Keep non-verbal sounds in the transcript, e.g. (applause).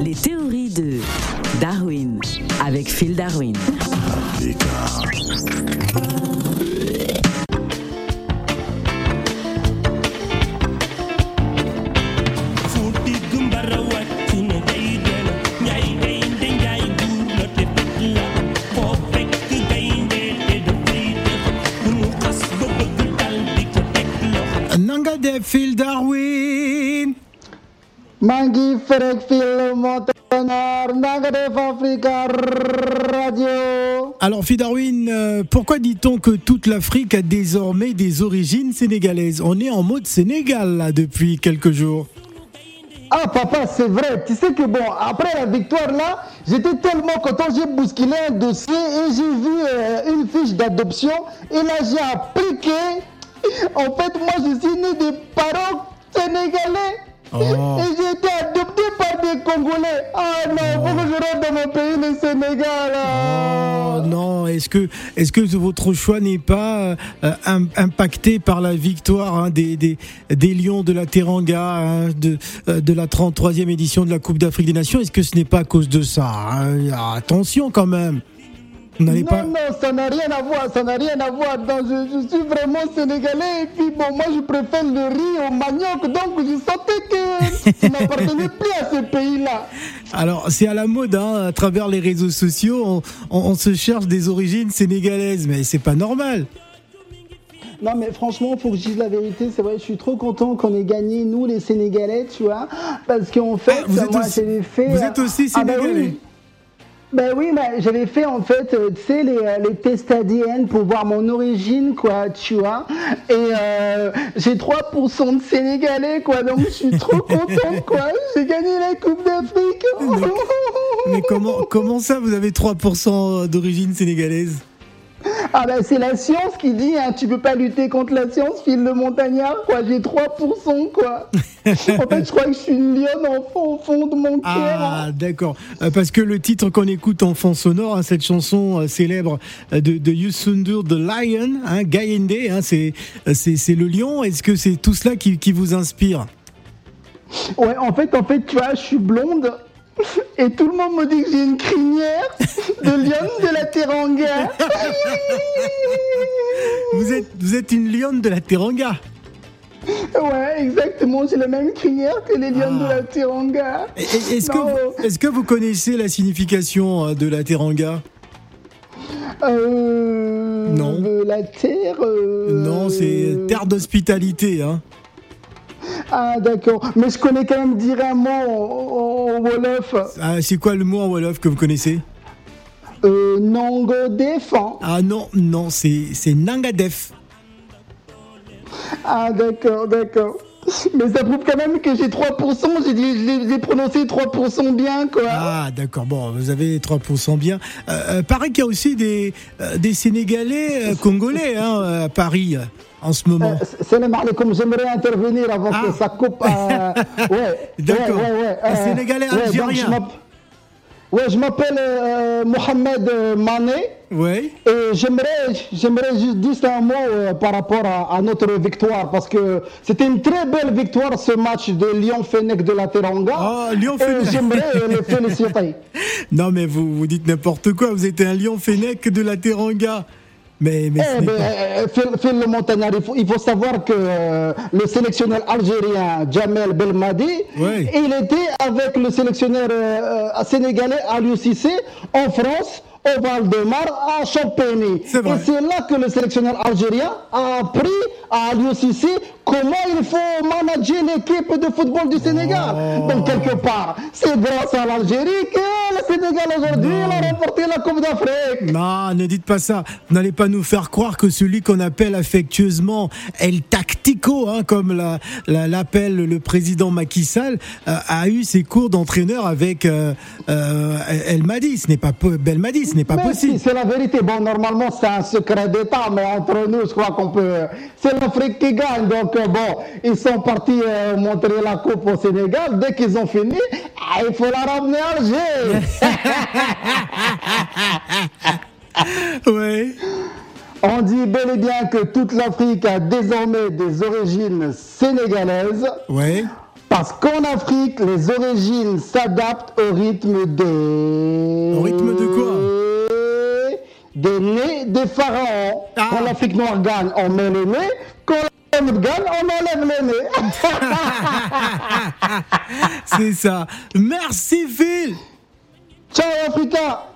Les théories de Darwin avec Phil Darwin. Mangi de Africa Radio. Alors Phil Darwin, euh, pourquoi dit-on que toute l'Afrique a désormais des origines sénégalaises? On est en mode Sénégal là depuis quelques jours. Ah papa, c'est vrai. Tu sais que bon, après la victoire là, j'étais tellement content, j'ai bousculé un dossier et j'ai vu euh, une fiche d'adoption et là j'ai appliqué. En fait, moi je suis né des parents sénégalais. Oh. Et j'ai été adopté par des Congolais. Ah non, faut que je rentre dans mon pays, le Sénégal. ah. Oh non, est-ce que, est que votre choix n'est pas euh, im- impacté par la victoire hein, des, des, des Lions de la Teranga hein, de, euh, de la 33e édition de la Coupe d'Afrique des Nations? Est-ce que ce n'est pas à cause de ça hein? Ah, Attention quand même. Non, pas... non, ça n'a rien à voir, ça n'a rien à voir. Je, je suis vraiment sénégalais et puis bon, moi je préfère le riz au manioc, donc je sentais que (laughs) ça n'appartenait plus à ce pays-là. Alors, c'est à la mode, hein, à travers les réseaux sociaux, on, on- on se cherche des origines sénégalaises, mais c'est pas normal. Non, mais franchement, faut que je dise la vérité, c'est vrai, je suis trop content qu'on ait gagné, nous les Sénégalais, tu vois, parce qu'en fait, Ah, vous êtes moi aussi- fait. vous êtes aussi Ah, bah Sénégalais oui. Ben oui, ben, j'avais fait en fait, euh, tu sais, les, euh, les tests ADN pour voir mon origine, quoi, tu vois. Et euh, j'ai 3% de Sénégalais, quoi, donc je suis trop (laughs) contente, quoi. J'ai gagné la Coupe d'Afrique. Mais comment, comment ça, vous avez 3% d'origine sénégalaise? Ah ben c'est la science qui dit, hein, tu peux pas lutter contre la science, file de montagnard, quoi. J'ai 3%, quoi. (laughs) en fait, je crois que je suis une lionne en fond, au fond de mon cœur. Ah, d'accord. Euh, Parce que le titre qu'on écoute en fond sonore, hein, cette chanson euh, célèbre euh, de, de Youssou N'Dour, The Lion, hein, hein, c'est, c'est, c'est le lion. Est-ce que c'est tout cela qui, qui vous inspire? Ouais, en fait, en fait, tu vois, je suis blonde. Et tout le monde me dit que j'ai une crinière lionne de la Teranga. vous êtes, vous êtes une lionne de la Teranga. Ouais, exactement, j'ai la même crinière que les lionnes de la Teranga. Et- et- Est-ce que, vous- est-ce que vous connaissez la signification euh, de la Teranga? Euh, Non. de la terre. euh, Non, c'est terre d'hospitalité. Hein. Ah, d'accord. Mais je connais quand même dire un mot en, en- en Wolof. Ah, c'est quoi le mot en Wolof que vous connaissez? Euh, Nongo défend. Ah non, non, c'est, Nangadef. Ah, d'accord, d'accord. Mais ça prouve quand même que j'ai 3%. J'ai prononcé 3% bien, quoi. Ah, d'accord. Bon, vous avez 3% bien. Euh, euh, paraît qu'il y a aussi des, euh, des Sénégalais euh, congolais hein, à Paris en ce moment. Euh, Salam alaikum, j'aimerais intervenir avant Ah. que ça coupe. euh, (laughs) ouais, D'accord. Ouais, ouais, ouais, Un Sénégalais algérien. Ouais, je m'appelle euh, Mohamed euh, Mané Ouais. et j'aimerais, j'aimerais juste dire un mot euh, par rapport à, à notre victoire parce que c'était une très belle victoire ce match de Lyon-Fennec de la Teranga. Ah, Lyon Et Fennec. J'aimerais euh, les féliciter. (laughs) Non, mais vous, vous dites n'importe quoi. Vous êtes un lion fennec de la Teranga. Mais, mais Eh ben, euh, Phil, Phil le Montagnard, il faut, il faut savoir que euh, le sélectionneur algérien Jamel Belmadi, il était avec le sélectionneur euh, sénégalais Aliou Cissé en France, au Val-de-Mar, à Champigny. Et c'est là que le sélectionneur algérien a appris à Cissé comment il faut manager l'équipe de football du Sénégal. Oh. Donc, quelque part, c'est grâce à l'Algérie que le Sénégal aujourd'hui a remporté la Coupe d'Afrique. Non, ne dites pas ça. N'allez pas nous faire croire que celui qu'on appelle affectueusement El Tactico, hein, comme la- la- l'appelle le président Macky Sall, euh, a eu ses cours d'entraîneur avec euh, euh, El Madi. Ce n'est pas Belmadi, ce n'est pas Mais possible. si, c'est la vérité. Bon, normalement, c'est un secret d'État, mais entre nous, je crois qu'on peut. C'est l'Afrique qui gagne. Donc, euh, bon, ils sont partis euh, montrer la coupe au Sénégal. Dès qu'ils ont fini, ah, il faut la ramener à Alger. (laughs) Ouais. On dit bel et bien que toute l'Afrique a désormais des origines sénégalaises. Ouais. Parce qu'en Afrique, les origines s'adaptent au rythme des... Au rythme de quoi? Des nez des pharaons. Ah. Quand l'Afrique noire gagne, on met les nez. Quand l'Afrique gagne, on enlève les nez. (laughs) C'est ça. Merci Phil. Ciao Africa